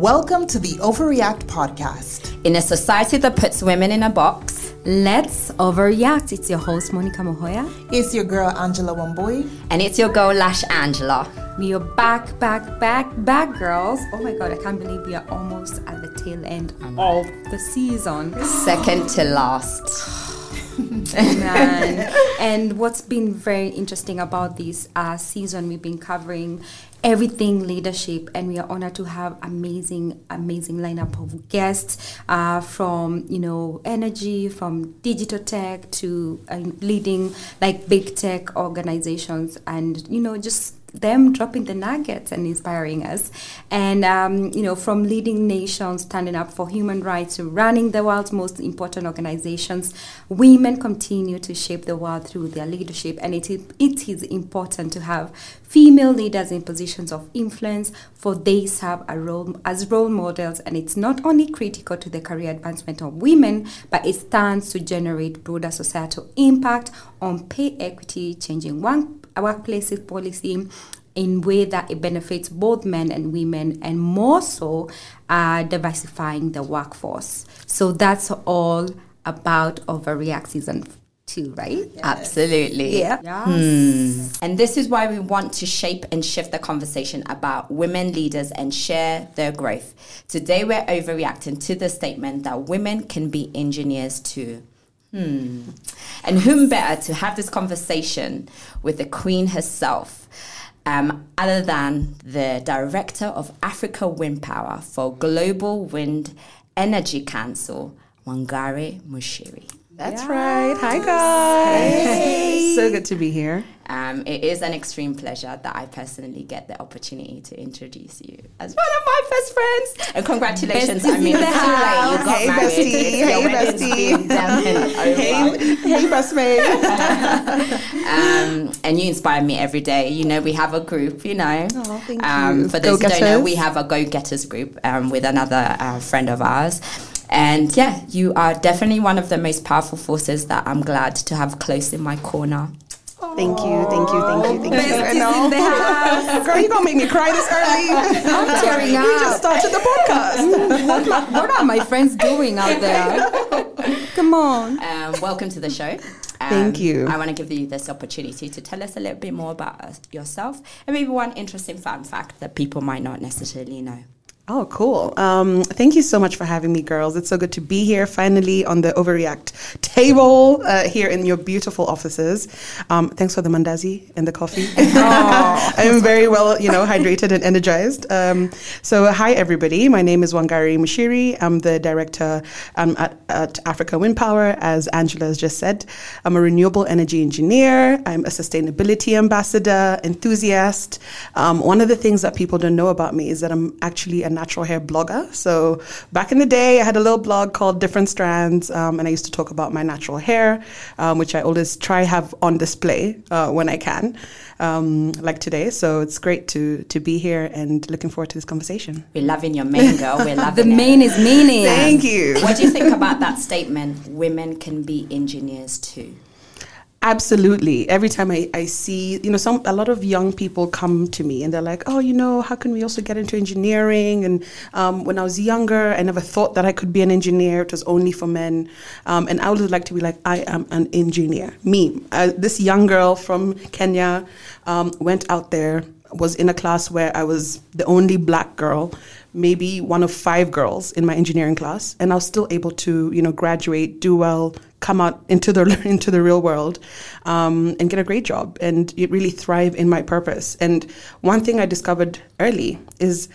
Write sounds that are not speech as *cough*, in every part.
Welcome to the Overreact podcast. In a society that puts women in a box, let's overreact. It's your host, Monica Mohoya. It's your girl, Angela Wambui. And it's your girl, Lash Angela. We are back, back, back, back, girls. Oh my god, I can't believe we are almost at the tail end oh. of the season. *gasps* Second to last. Man. *laughs* and what's been very interesting about this uh, season, we've been covering everything leadership and we are honored to have amazing amazing lineup of guests uh, from you know energy from digital tech to uh, leading like big tech organizations and you know just them dropping the nuggets and inspiring us. And, um, you know, from leading nations standing up for human rights to running the world's most important organizations, women continue to shape the world through their leadership. And it is, it is important to have female leaders in positions of influence, for they serve a role, as role models. And it's not only critical to the career advancement of women, but it stands to generate broader societal impact on pay equity, changing one workplace policy in way that it benefits both men and women and more so uh, diversifying the workforce so that's all about overreact season two right yes. absolutely yeah yes. hmm. and this is why we want to shape and shift the conversation about women leaders and share their growth today we're overreacting to the statement that women can be engineers too Hmm. And whom better to have this conversation with the Queen herself, um, other than the Director of Africa Wind Power for Global Wind Energy Council, Wangari Muchiri. That's yes. right. Hi, guys. Hey. So good to be here. Um, it is an extreme pleasure that I personally get the opportunity to introduce you as one of my best friends. And congratulations! I mean, it's too late. You got hey, married. Bestie. Hey, bestie. Hey, hey, best mate. *laughs* um, and you inspire me every day. You know, we have a group. You know, oh, thank um, you. For those who don't know, we have a Go Getters group um, with another uh, friend of ours. And yeah, you are definitely one of the most powerful forces that I'm glad to have close in my corner. Thank you, thank you, thank you, thank you. In the house. Girl, you gonna make me cry this early? *laughs* I'm tearing up. We just started the podcast. what, what, are my friends doing out there? *laughs* Come on. Um, welcome to the show. Um, Thank you. I want to give you this opportunity to tell us a little bit more about yourself and maybe one interesting fun fact that people might not necessarily know. Oh, cool. Um, thank you so much for having me, girls. It's so good to be here finally on the Overreact table uh, here in your beautiful offices. Um, thanks for the mandazi and the coffee. *laughs* oh, *laughs* I'm very well, you know, hydrated and energized. Um, so, hi, everybody. My name is Wangari Muchiri. I'm the director um, at, at, Africa Wind Power, as Angela has just said. I'm a renewable energy engineer. I'm a sustainability ambassador, enthusiast. Um, one of the things that people don't know about me is that I'm actually a natural hair blogger. So back in the day, I had a little blog called Different Strands, um, and I used to talk about my natural hair, um, which I always try have on display uh, when I can, um, like today. So it's great to to be here and looking forward to this conversation. We're loving your main girl. We're *laughs* loving the main is meaning. Thank you. What do you think about that statement? Women can be engineers too. Absolutely. Every time I, I see, you know, some a lot of young people come to me and they're like, oh, you know, how can we also get into engineering? And um, when I was younger, I never thought that I could be an engineer. It was only for men. Um, and I would like to be like, I am an engineer. Me, uh, this young girl from Kenya, um, went out there, was in a class where I was the only black girl maybe one of five girls in my engineering class, and I was still able to, you know, graduate, do well, come out into the *laughs* into the real world, um, and get a great job, and really thrive in my purpose. And one thing I discovered early is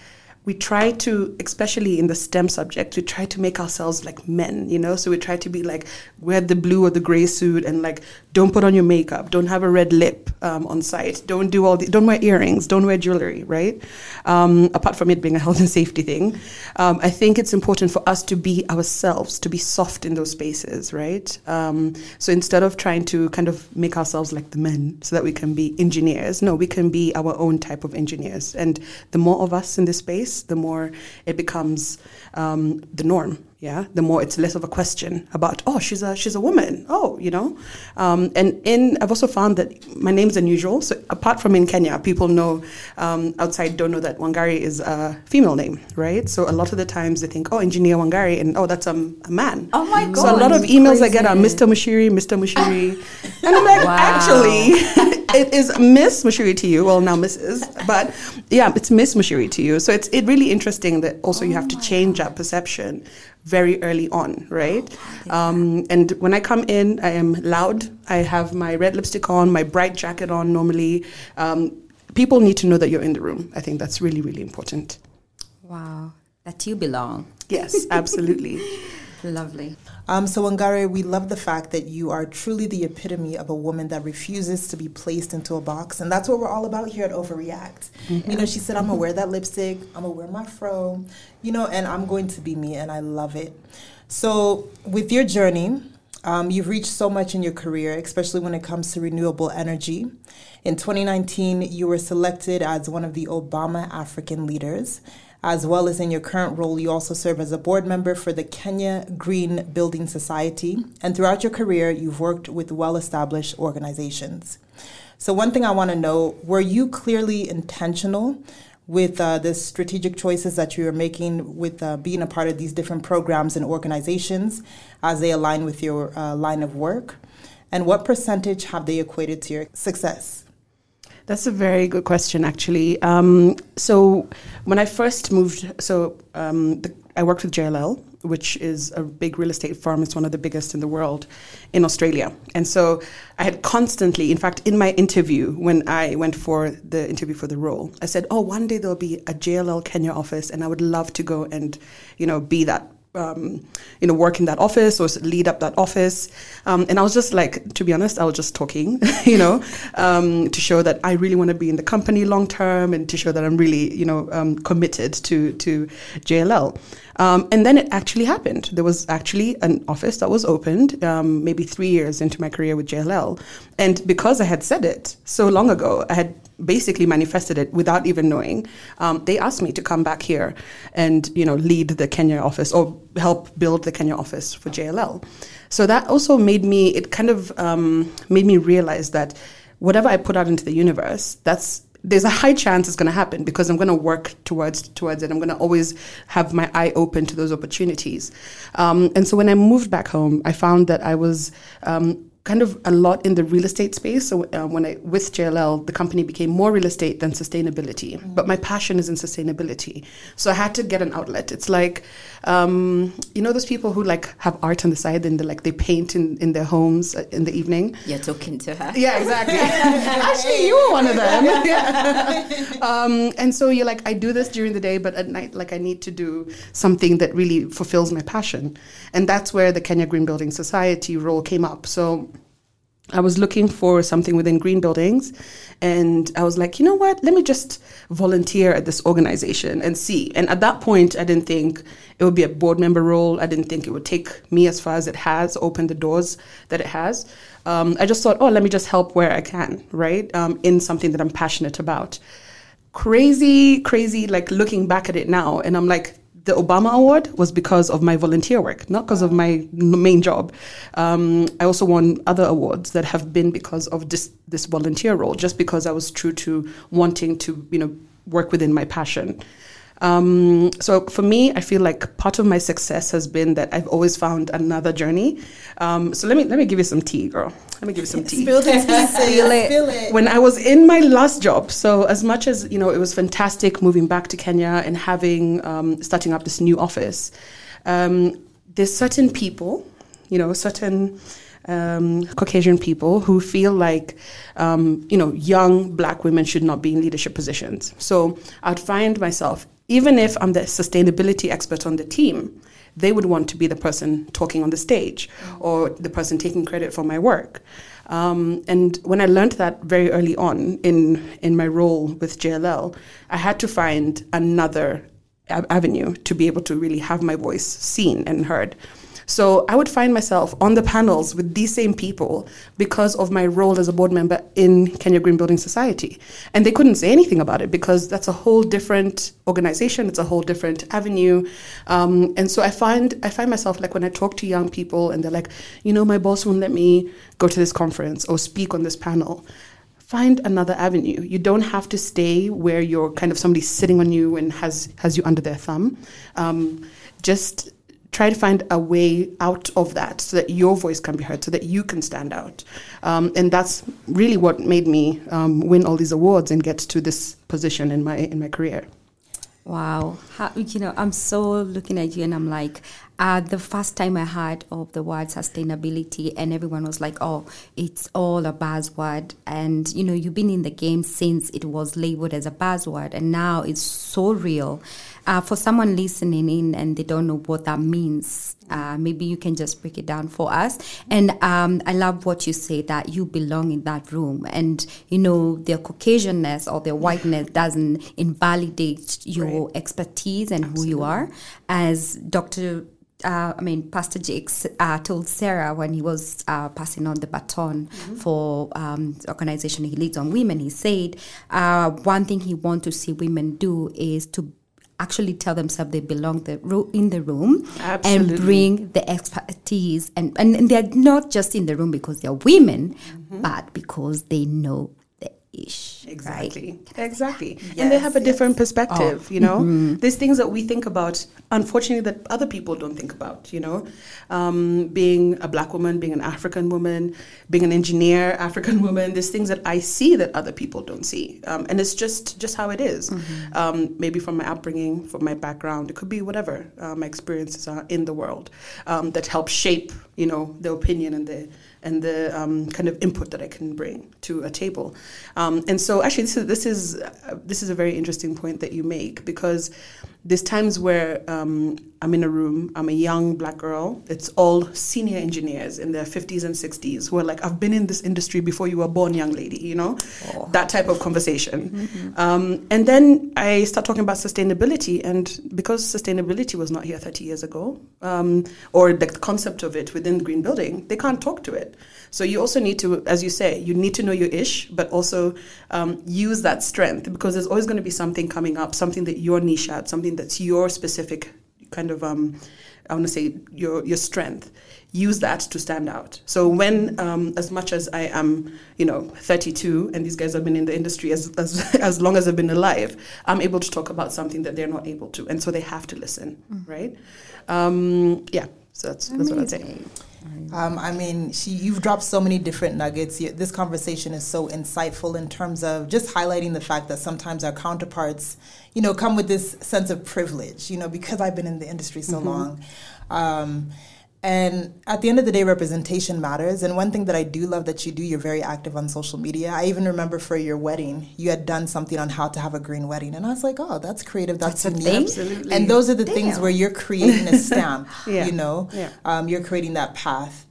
we try to, especially in the STEM subject, we try to make ourselves like men, you know? So we try to be like, wear the blue or the gray suit and like, don't put on your makeup, don't have a red lip um, on site, don't do all the, don't wear earrings, don't wear jewelry, right? Um, apart from it being a health and safety thing. Um, I think it's important for us to be ourselves, to be soft in those spaces, right? Um, so instead of trying to kind of make ourselves like the men so that we can be engineers, no, we can be our own type of engineers. And the more of us in this space, the more it becomes um, the norm. Yeah, the more it's less of a question about oh she's a she's a woman oh you know, um, and in I've also found that my name's unusual. So apart from in Kenya, people know um, outside don't know that Wangari is a female name, right? So a lot of the times they think oh engineer Wangari and oh that's um, a man. Oh my god! So a lot of emails I get are Mr. Muchiri, Mr. Muchiri, *laughs* and I'm like Wow. actually. It is Miss Muchiri to you. Well, now Mrs. But yeah, it's Miss Muchiri to you. So it's it really interesting that also you have to change that perception very early on, right? Um, and when I come in, I am loud. I have my red lipstick on, my bright jacket on normally. Um, people need to know that you're in the room. I think that's really, really important. Wow, that you belong. Yes, absolutely. *laughs* Lovely. Um, so, Wangari, we love the fact that you are truly the epitome of a woman that refuses to be placed into a box. And that's what we're all about here at Overreact. You know, she said, I'm going to wear that lipstick, I'm going to wear my fro, you know, and I'm going to be me. And I love it. So, with your journey, um, you've reached so much in your career, especially when it comes to renewable energy. In 2019, you were selected as one of the Obama African leaders. As well as in your current role, you also serve as a board member for the Kenya Green Building Society. And throughout your career, you've worked with well established organizations. So, one thing I want to know were you clearly intentional with uh, the strategic choices that you are making with uh, being a part of these different programs and organizations as they align with your uh, line of work? And what percentage have they equated to your success? That's a very good question, actually. Um, so when I first moved, so um, the, I worked with JLL, which is a big real estate firm. It's one of the biggest in the world in Australia. And so I had constantly, in fact, in my interview, when I went for the interview for the role, I said, oh, one day there'll be a JLL Kenya office and I would love to go and, you know, be that um, you know, work in that office or lead up that office. Um, and I was just like, to be honest, I was just talking, *laughs* you know, um, to show that I really want to be in the company long term and to show that I'm really, you know, um, committed to to JLL. Um, and then it actually happened. There was actually an office that was opened um, maybe three years into my career with JLL. And because I had said it so long ago, I had basically manifested it without even knowing. Um, they asked me to come back here and you know lead the Kenya office or help build the Kenya office for JLL. So that also made me. It kind of um, made me realize that whatever I put out into the universe, that's there's a high chance it's going to happen because I'm going to work towards towards it. I'm going to always have my eye open to those opportunities. Um, and so when I moved back home, I found that I was um, kind of a lot in the real estate space. So uh, when I with JLL, the company became more real estate than sustainability. But my passion is in sustainability, so I had to get an outlet. It's like um, you know those people who like have art on the side and they like they paint in, in their homes uh, in the evening. You're talking to her. Yeah, exactly. *laughs* Actually, you were one of them. Yeah. *laughs* Um, and so you're like, I do this during the day, but at night, like, I need to do something that really fulfills my passion. And that's where the Kenya Green Building Society role came up. So I was looking for something within green buildings, and I was like, you know what? Let me just volunteer at this organization and see. And at that point, I didn't think it would be a board member role. I didn't think it would take me as far as it has, open the doors that it has. Um, I just thought, oh, let me just help where I can, right? Um, in something that I'm passionate about. Crazy, crazy, like looking back at it now, and I'm like, the Obama Award was because of my volunteer work, not because of my main job. Um, I also won other awards that have been because of this this volunteer role, just because I was true to wanting to, you know, work within my passion. Um, so for me, I feel like part of my success has been that I've always found another journey. Um, so let me let me give you some tea, girl. Let me give you some tea Spill the *laughs* tea. Spill it. Spill it. when I was in my last job, so as much as you know, it was fantastic moving back to Kenya and having um, starting up this new office. Um, there's certain people, you know, certain um, Caucasian people who feel like, um, you know, young black women should not be in leadership positions. So I'd find myself, even if I'm the sustainability expert on the team, they would want to be the person talking on the stage or the person taking credit for my work. Um, and when I learned that very early on in, in my role with JLL, I had to find another avenue to be able to really have my voice seen and heard. So I would find myself on the panels with these same people because of my role as a board member in Kenya Green Building Society. And they couldn't say anything about it because that's a whole different organization, it's a whole different avenue. Um, and so I find I find myself like when I talk to young people and they're like, you know, my boss won't let me go to this conference or speak on this panel find another avenue. You don't have to stay where you're kind of somebody sitting on you and has has you under their thumb. Um, just try to find a way out of that so that your voice can be heard, so that you can stand out. Um, and that's really what made me um, win all these awards and get to this position in my in my career. Wow. How, you know, I'm so looking at you and I'm like, uh, the first time I heard of the word sustainability, and everyone was like, oh, it's all a buzzword. And, you know, you've been in the game since it was labeled as a buzzword, and now it's so real. Uh, for someone listening in and they don't know what that means, uh, maybe you can just break it down for us. And um, I love what you say that you belong in that room, and you know their Caucasianness or their whiteness doesn't invalidate your right. expertise and Absolutely. who you are. As Dr uh, I mean, Pastor Jakes uh, told Sarah when he was uh, passing on the baton mm-hmm. for um, the organization he leads on women, he said uh, one thing he wants to see women do is to actually tell themselves they belong the ro- in the room Absolutely. and bring the expertise and, and they're not just in the room because they're women mm-hmm. but because they know ish. Exactly. Right? Exactly. Yes, and they have a yes. different perspective, oh. you know? Mm-hmm. There's things that we think about, unfortunately, that other people don't think about, you know? Um, being a black woman, being an African woman, being an engineer, *laughs* African woman, there's things that I see that other people don't see. Um, and it's just, just how it is. Mm-hmm. Um, maybe from my upbringing, from my background, it could be whatever uh, my experiences are in the world um, that help shape, you know, the opinion and the and the um, kind of input that I can bring to a table. Um, and so, actually, this is this is uh, this is a very interesting point that you make because there's times where um, I'm in a room, I'm a young black girl. It's all senior engineers in their 50s and 60s who are like, I've been in this industry before you were born, young lady, you know? Oh. That type of conversation. Mm-hmm. Um, and then I start talking about sustainability. And because sustainability was not here 30 years ago, um, or the concept of it within green building, they can't talk to it. So you also need to, as you say, you need to know your ish, but also um, use that strength because there's always going to be something coming up, something that you're niche at, something that's your specific kind of, um, I want to say, your your strength. Use that to stand out. So when, um, as much as I am, you know, 32, and these guys have been in the industry as, as *laughs* as long as I've been alive, I'm able to talk about something that they're not able to, and so they have to listen, mm. right? Um, yeah. So that's, that's what I'd say. Um, I mean, she, you've dropped so many different nuggets. This conversation is so insightful in terms of just highlighting the fact that sometimes our counterparts, you know, come with this sense of privilege, you know, because I've been in the industry so mm-hmm. long. Um, and at the end of the day, representation matters. And one thing that I do love that you do, you're very active on social media. I even remember for your wedding, you had done something on how to have a green wedding. And I was like, oh, that's creative. That's, that's unique. Absolutely. And those are the Damn. things where you're creating a stamp, *laughs* yeah. you know? Yeah. Um, you're creating that path.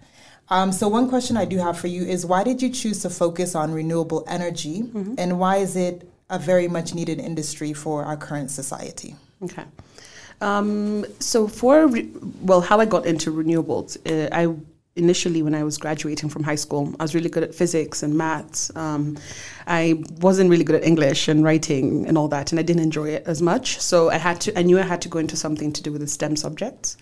Um, so one question I do have for you is why did you choose to focus on renewable energy? Mm-hmm. And why is it a very much needed industry for our current society? Okay. Um, so for re- well, how I got into renewables, uh, I initially when I was graduating from high school, I was really good at physics and maths. Um, I wasn't really good at English and writing and all that, and I didn't enjoy it as much. So I had to. I knew I had to go into something to do with the STEM subjects.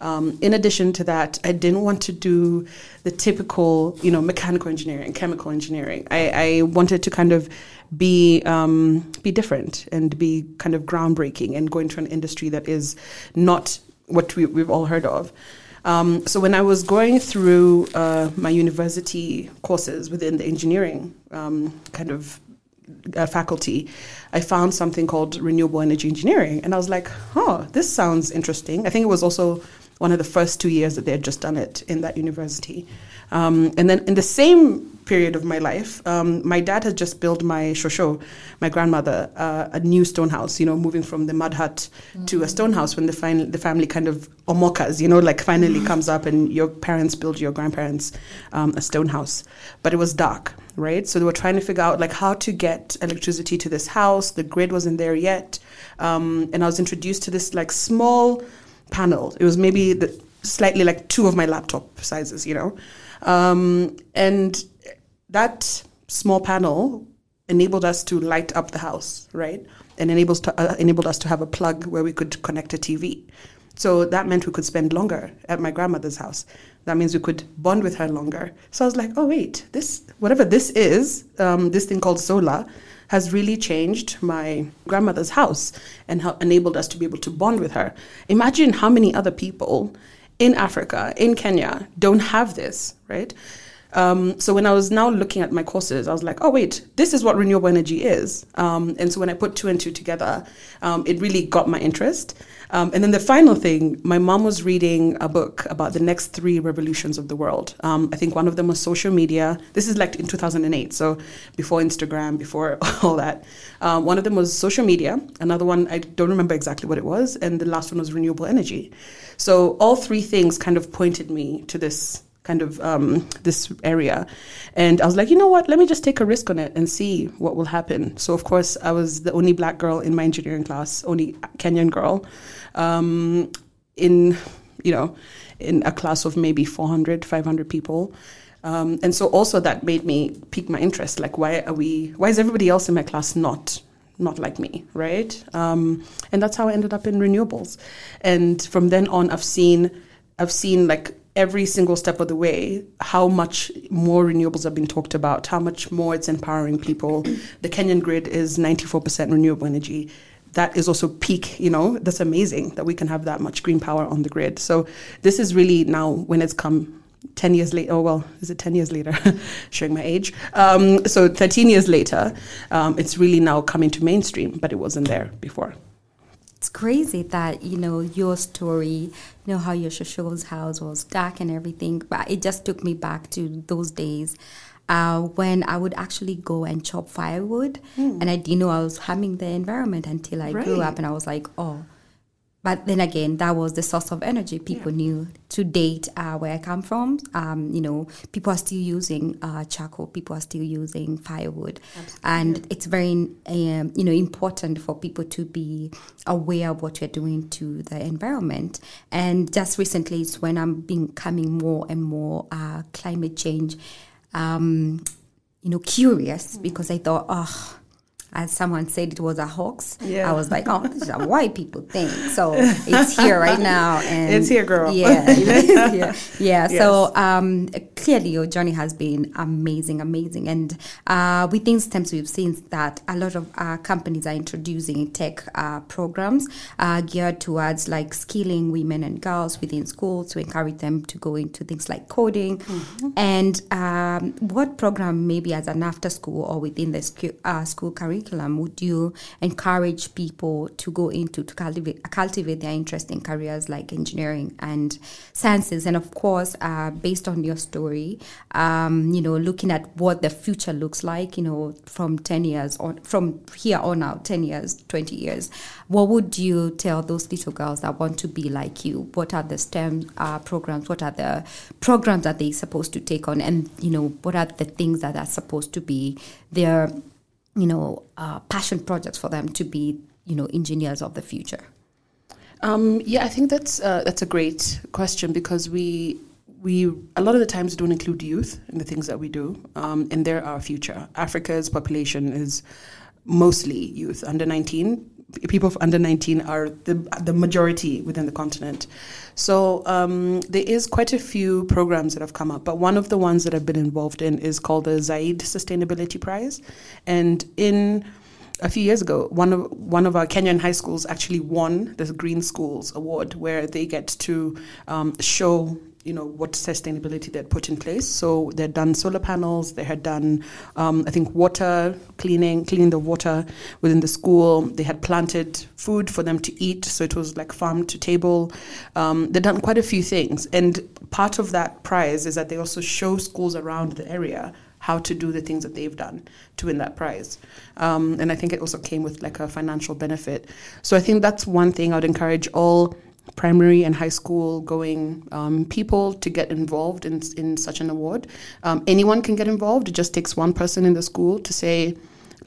Um, in addition to that, I didn't want to do the typical, you know, mechanical engineering, chemical engineering. I, I wanted to kind of be um, be different and be kind of groundbreaking and go into an industry that is not what we, we've all heard of. Um, so when I was going through uh, my university courses within the engineering um, kind of uh, faculty, I found something called renewable energy engineering, and I was like, "Oh, this sounds interesting." I think it was also one of the first two years that they had just done it in that university. Um, and then in the same period of my life, um, my dad had just built my shosho, my grandmother, uh, a new stone house, you know, moving from the mud hut mm-hmm. to a stone house when the, fin- the family kind of omokas, you know, like finally mm-hmm. comes up and your parents build your grandparents um, a stone house. But it was dark, right? So they were trying to figure out like how to get electricity to this house. The grid wasn't there yet. Um, and I was introduced to this like small panel. It was maybe the slightly like two of my laptop sizes, you know. Um, and that small panel enabled us to light up the house, right? And enables to, uh, enabled us to have a plug where we could connect a TV. So that meant we could spend longer at my grandmother's house. That means we could bond with her longer. So I was like, oh wait, this whatever this is, um, this thing called solar, has really changed my grandmother's house and ha- enabled us to be able to bond with her. Imagine how many other people in Africa, in Kenya, don't have this, right? Um, so when I was now looking at my courses, I was like, oh wait, this is what renewable energy is. Um, and so when I put two and two together, um, it really got my interest. Um, and then the final thing, my mom was reading a book about the next three revolutions of the world. Um, I think one of them was social media. This is like in 2008, so before Instagram, before *laughs* all that. Um, one of them was social media. Another one, I don't remember exactly what it was. And the last one was renewable energy. So all three things kind of pointed me to this kind of um, this area. And I was like, you know what? Let me just take a risk on it and see what will happen. So of course, I was the only black girl in my engineering class, only Kenyan girl, um, in you know, in a class of maybe 400, 500 people. Um, and so also that made me pique my interest. Like, why are we? Why is everybody else in my class not not like me, right? Um, and that's how I ended up in renewables. And from then on, I've seen I've seen like every single step of the way how much more renewables have been talked about, how much more it's empowering people. the Kenyan grid is 94% renewable energy. That is also peak, you know, that's amazing that we can have that much green power on the grid. So this is really now when it's come 10 years later, oh well, is it 10 years later? *laughs* Showing my age. Um, so 13 years later, um, it's really now coming to mainstream, but it wasn't there before it's crazy that you know your story you know how your shosho's house was dark and everything but it just took me back to those days uh, when I would actually go and chop firewood mm. and I didn't know I was harming the environment until I right. grew up and I was like oh but then again, that was the source of energy. People yeah. knew to date uh, where I come from. Um, you know, people are still using uh, charcoal. People are still using firewood, Absolutely. and it's very um, you know important for people to be aware of what you're doing to the environment. And just recently, it's when I'm becoming more and more uh, climate change, um, you know, curious mm. because I thought, oh as someone said it was a hoax. Yeah. I was like, oh, this is a white people thing. So it's *laughs* here right now. And it's here, girl. Yeah. *laughs* yeah. yeah. Yes. So um, clearly your journey has been amazing, amazing. And uh, within STEMS, we've seen that a lot of uh, companies are introducing tech uh, programs uh, geared towards like skilling women and girls within schools to encourage them to go into things like coding. Mm-hmm. And um, what program maybe as an after school or within the school, uh, school curriculum curriculum would you encourage people to go into to cultivate, cultivate their interest in careers like engineering and sciences? And of course, uh, based on your story, um, you know, looking at what the future looks like, you know, from 10 years on, from here on out, 10 years, 20 years, what would you tell those little girls that want to be like you? What are the STEM uh, programs? What are the programs that they're supposed to take on? And, you know, what are the things that are supposed to be their you know, uh, passion projects for them to be, you know, engineers of the future? Um, yeah, I think that's uh, that's a great question because we we a lot of the times don't include youth in the things that we do, um, and they're our future. Africa's population is mostly youth under 19 people of under 19 are the, the majority within the continent. So um, there is quite a few programs that have come up, but one of the ones that I've been involved in is called the Zayed Sustainability Prize. And in a few years ago, one of one of our Kenyan high schools actually won the Green Schools Award, where they get to um, show you know what sustainability they had put in place. So they had done solar panels. They had done, um, I think, water cleaning, cleaning the water within the school. They had planted food for them to eat, so it was like farm to table. Um, they'd done quite a few things, and part of that prize is that they also show schools around the area how to do the things that they've done to win that prize. Um, and I think it also came with like a financial benefit. So I think that's one thing I'd encourage all primary and high school going um, people to get involved in, in such an award. Um, anyone can get involved. It just takes one person in the school to say,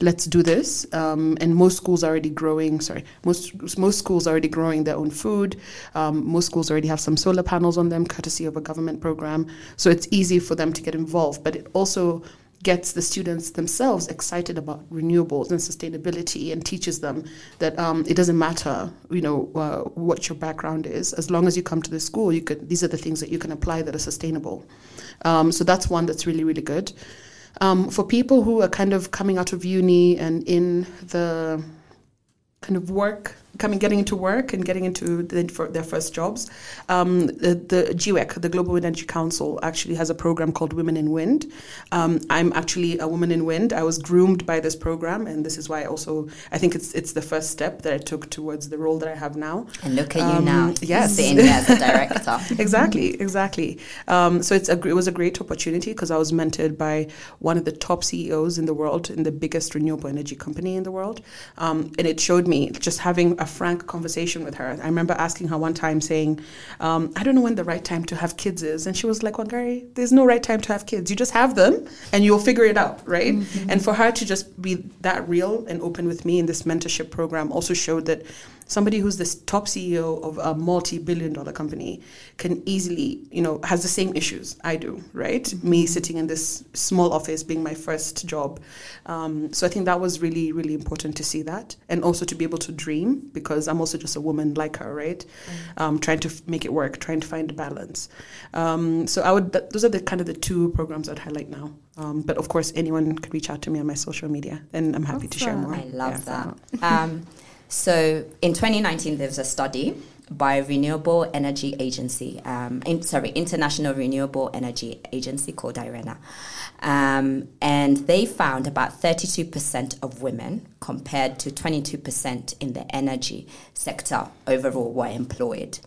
let's do this. Um, and most schools are already growing. Sorry, most most schools are already growing their own food. Um, most schools already have some solar panels on them, courtesy of a government program. So it's easy for them to get involved. But it also gets the students themselves excited about renewables and sustainability and teaches them that um, it doesn't matter you know uh, what your background is. As long as you come to the school you could these are the things that you can apply that are sustainable. Um, so that's one that's really really good. Um, for people who are kind of coming out of uni and in the kind of work coming getting into work and getting into the, for their first jobs. Um, the, the GWEC, the Global Wind Energy Council, actually has a program called Women in Wind. Um, I'm actually a woman in wind. I was groomed by this program, and this is why I also I think it's it's the first step that I took towards the role that I have now. And look at um, you now, yes, sitting as a director. *laughs* exactly, exactly. Um, so it's a it was a great opportunity because I was mentored by one of the top CEOs in the world in the biggest renewable energy company in the world, um, and it showed me just having a frank conversation with her. I remember asking her one time, saying, um, "I don't know when the right time to have kids is," and she was like, "Wangari, there's no right time to have kids. You just have them, and you'll figure it out, right?" Mm-hmm. And for her to just be that real and open with me in this mentorship program also showed that somebody who's the top CEO of a multi-billion dollar company can easily, you know, has the same issues I do, right? Mm-hmm. Me sitting in this small office being my first job. Um, so I think that was really, really important to see that. And also to be able to dream because I'm also just a woman like her, right? Mm-hmm. Um, trying to make it work, trying to find a balance. Um, so I would, th- those are the kind of the two programs I'd highlight now. Um, but of course, anyone can reach out to me on my social media and I'm happy awesome. to share more. I love yeah. that. Um, so in 2019, there was a study by Renewable Energy Agency, um, in, sorry, International Renewable Energy Agency called IRENA. Um, and they found about 32% of women, compared to 22% in the energy sector overall, were employed.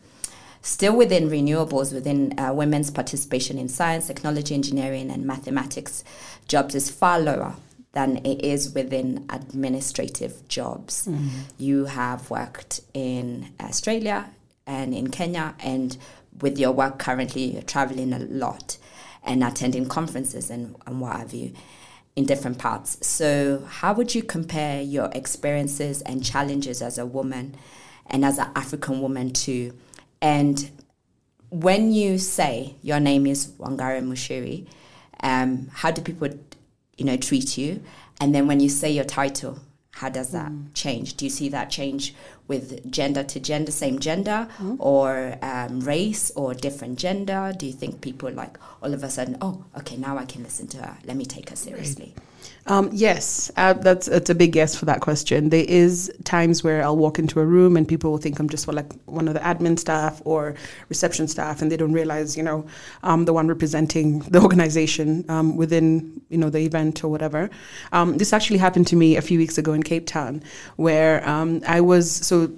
Still within renewables, within uh, women's participation in science, technology, engineering, and mathematics, jobs is far lower than it is within administrative jobs. Mm-hmm. You have worked in Australia and in Kenya, and with your work currently, you're traveling a lot and attending conferences and, and what have you in different parts. So, how would you compare your experiences and challenges as a woman and as an African woman too? And when you say your name is Wangari Muchiri, um, how do people you know, treat you. And then when you say your title, how does that mm. change? Do you see that change with gender to gender, same gender, mm. or um, race, or different gender? Do you think people like all of a sudden, oh, okay, now I can listen to her. Let me take her seriously. Right. Um, yes, uh, that's it's a big yes for that question. There is times where I'll walk into a room and people will think I'm just like one of the admin staff or reception staff, and they don't realize, you know, I'm the one representing *laughs* the organization um, within, you know, the event or whatever. Um, this actually happened to me a few weeks ago in Cape Town, where um, I was so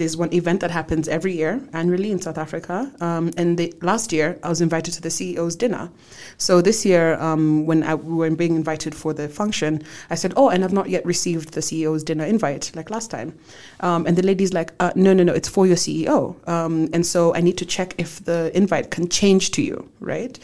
there's one event that happens every year annually in South Africa. Um, and the, last year, I was invited to the CEO's dinner. So this year, um, when I, we were being invited for the function, I said, "Oh, and I've not yet received the CEO's dinner invite like last time." Um, and the lady's like, uh, "No, no, no, it's for your CEO." Um, and so I need to check if the invite can change to you, right?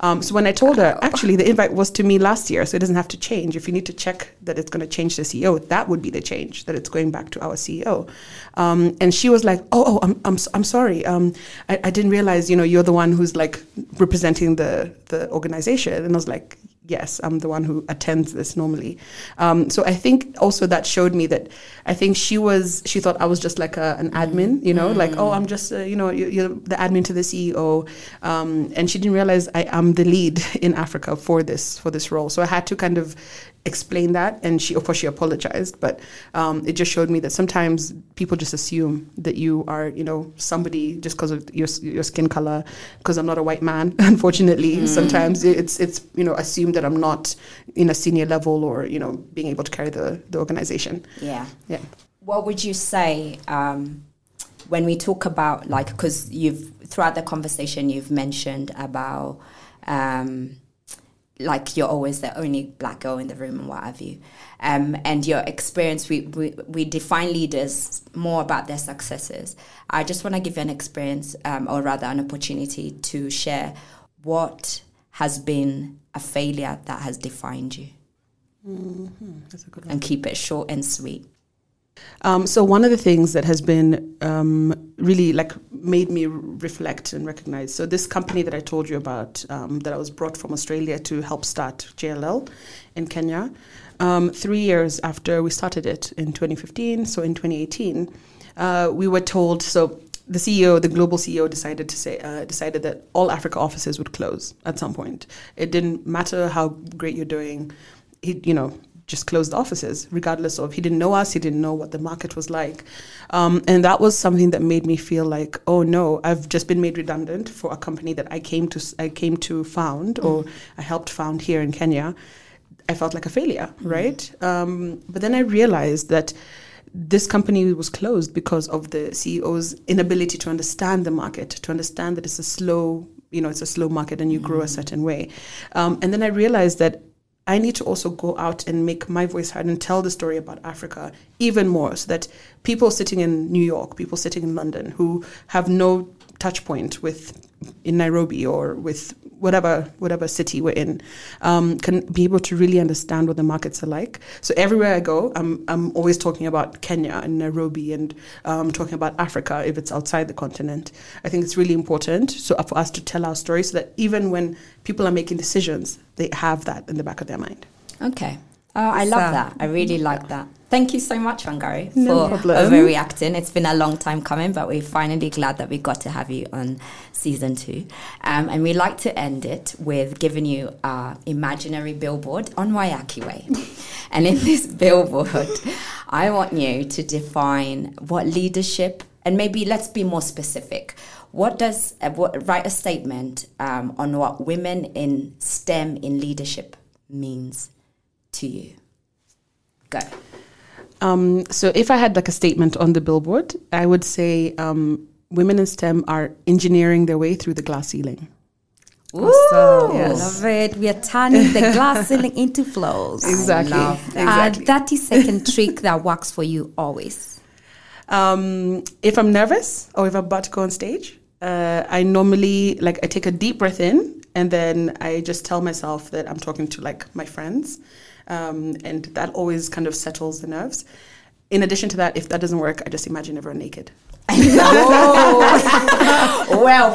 Um, so when I told her, actually, the invite was to me last year, so it doesn't have to change. If you need to check that it's going to change the CEO, that would be the change, that it's going back to our CEO. Um, and she was like, oh, oh, I'm, I'm, I'm sorry. Um, I, I didn't realize, you know, you're the one who's like representing the, the organization. And I was like, yes, I'm the one who attends this normally. Um, so I think also that showed me that I think she was she thought I was just like a, an admin, you know, mm. like oh I'm just uh, you know you, are the admin to the CEO, um, and she didn't realize I am the lead *laughs* in Africa for this for this role. So I had to kind of explain that and she of course she apologized but um, it just showed me that sometimes people just assume that you are you know somebody just because of your, your skin color because i'm not a white man *laughs* unfortunately. Mm. sometimes it's it's you know assumed that i'm not in a senior level or you know being able to carry the, the organization. Yeah. Yeah. What would you say um, when we talk about like because you've throughout the conversation you've mentioned about um, like you're always the only black girl in the room and what have you. Um, and your experience, we, we, we define leaders more about their successes. I just want to give you an experience, um, or rather, an opportunity to share what has been a failure that has defined you. That's a good one. And keep it short and sweet. Um, so one of the things that has been um, really like made me reflect and recognize. So this company that I told you about, um, that I was brought from Australia to help start JLL in Kenya. Um, three years after we started it in 2015, so in 2018, uh, we were told. So the CEO, the global CEO, decided to say uh, decided that all Africa offices would close at some point. It didn't matter how great you're doing. He, you know, just closed the offices, regardless of he didn't know us, he didn't know what the market was like, um, and that was something that made me feel like, oh no, I've just been made redundant for a company that I came to I came to found or I helped found here in Kenya. I felt like a failure, right? Um, but then I realized that this company was closed because of the CEO's inability to understand the market, to understand that it's a slow, you know, it's a slow market and you grow a certain way. Um, and then I realized that I need to also go out and make my voice heard and tell the story about Africa even more so that people sitting in New York, people sitting in London who have no touch point with in Nairobi or with whatever whatever city we're in um, can be able to really understand what the markets are like. So everywhere I go, I'm I'm always talking about Kenya and Nairobi and um, talking about Africa if it's outside the continent. I think it's really important so for us to tell our story so that even when people are making decisions, they have that in the back of their mind. Okay. Oh, I love So- that. I really like that. Thank you so much, Wangari, No for problem. overreacting. It's been a long time coming, but we're finally glad that we got to have you on season two. Um, and we like to end it with giving you our imaginary billboard on Waiyaki Way. *laughs* and in this billboard, I want you to define what leadership, and maybe let's be more specific. What does uh, what, write a statement um, on what women in STEM in leadership means to you? Go. Um, so if I had like a statement on the billboard, I would say um, women in STEM are engineering their way through the glass ceiling. Awesome. Yes. Love it. We are turning the glass ceiling into flows. *laughs* Exactly. love Exactly. A 30 second trick that works for you always. Um, if I'm nervous or if I'm about to go on stage, uh, I normally like I take a deep breath in and then I just tell myself that I'm talking to like my friends, um, and that always kind of settles the nerves. In addition to that, if that doesn't work, I just imagine everyone naked. *laughs* well,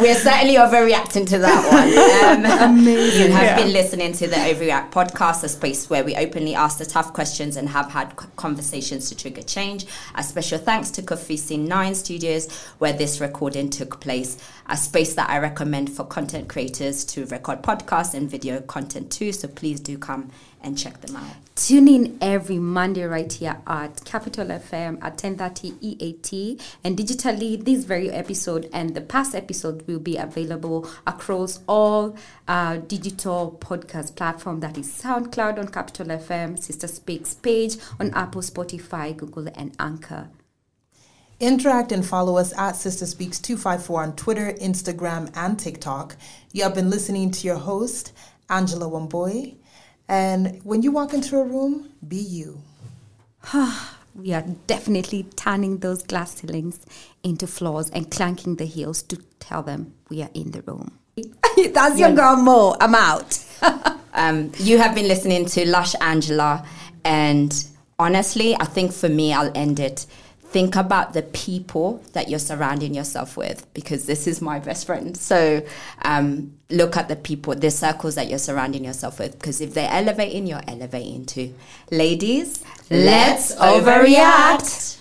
we're certainly overreacting to that one. Um, *laughs* Amazing. You have been listening to the Overreact podcast, a space where we openly ask the tough questions and have had conversations to trigger change. A special thanks to Kofisi 9 Studios, where this recording took place. A space that I recommend for content creators to record podcasts and video content too. So please do come and check them out. Tune in every Monday right here at Capital FM at 10:30 EAT and digitally this very episode and the past episode will be available across all uh, digital podcast platform that is SoundCloud on Capital FM, Sister Speaks page on Apple, Spotify, Google and Anchor. Interact and follow us at Sister Speaks 254 on Twitter, Instagram, and TikTok. You have been listening to your host, Angela Wambui. And when you walk into a room, be you. *sighs* We are definitely turning those glass ceilings into floors and clanking the heels to tell them we are in the room. *laughs* That's your girl Mo. I'm out. *laughs* Um, you have been listening to Lush Angela, and honestly, I think for me, I'll end it. Think about the people that you're surrounding yourself with, because this is my best friend. So um, look at the people, the circles that you're surrounding yourself with, because if they're elevating, you're elevating too. Ladies, let's overreact.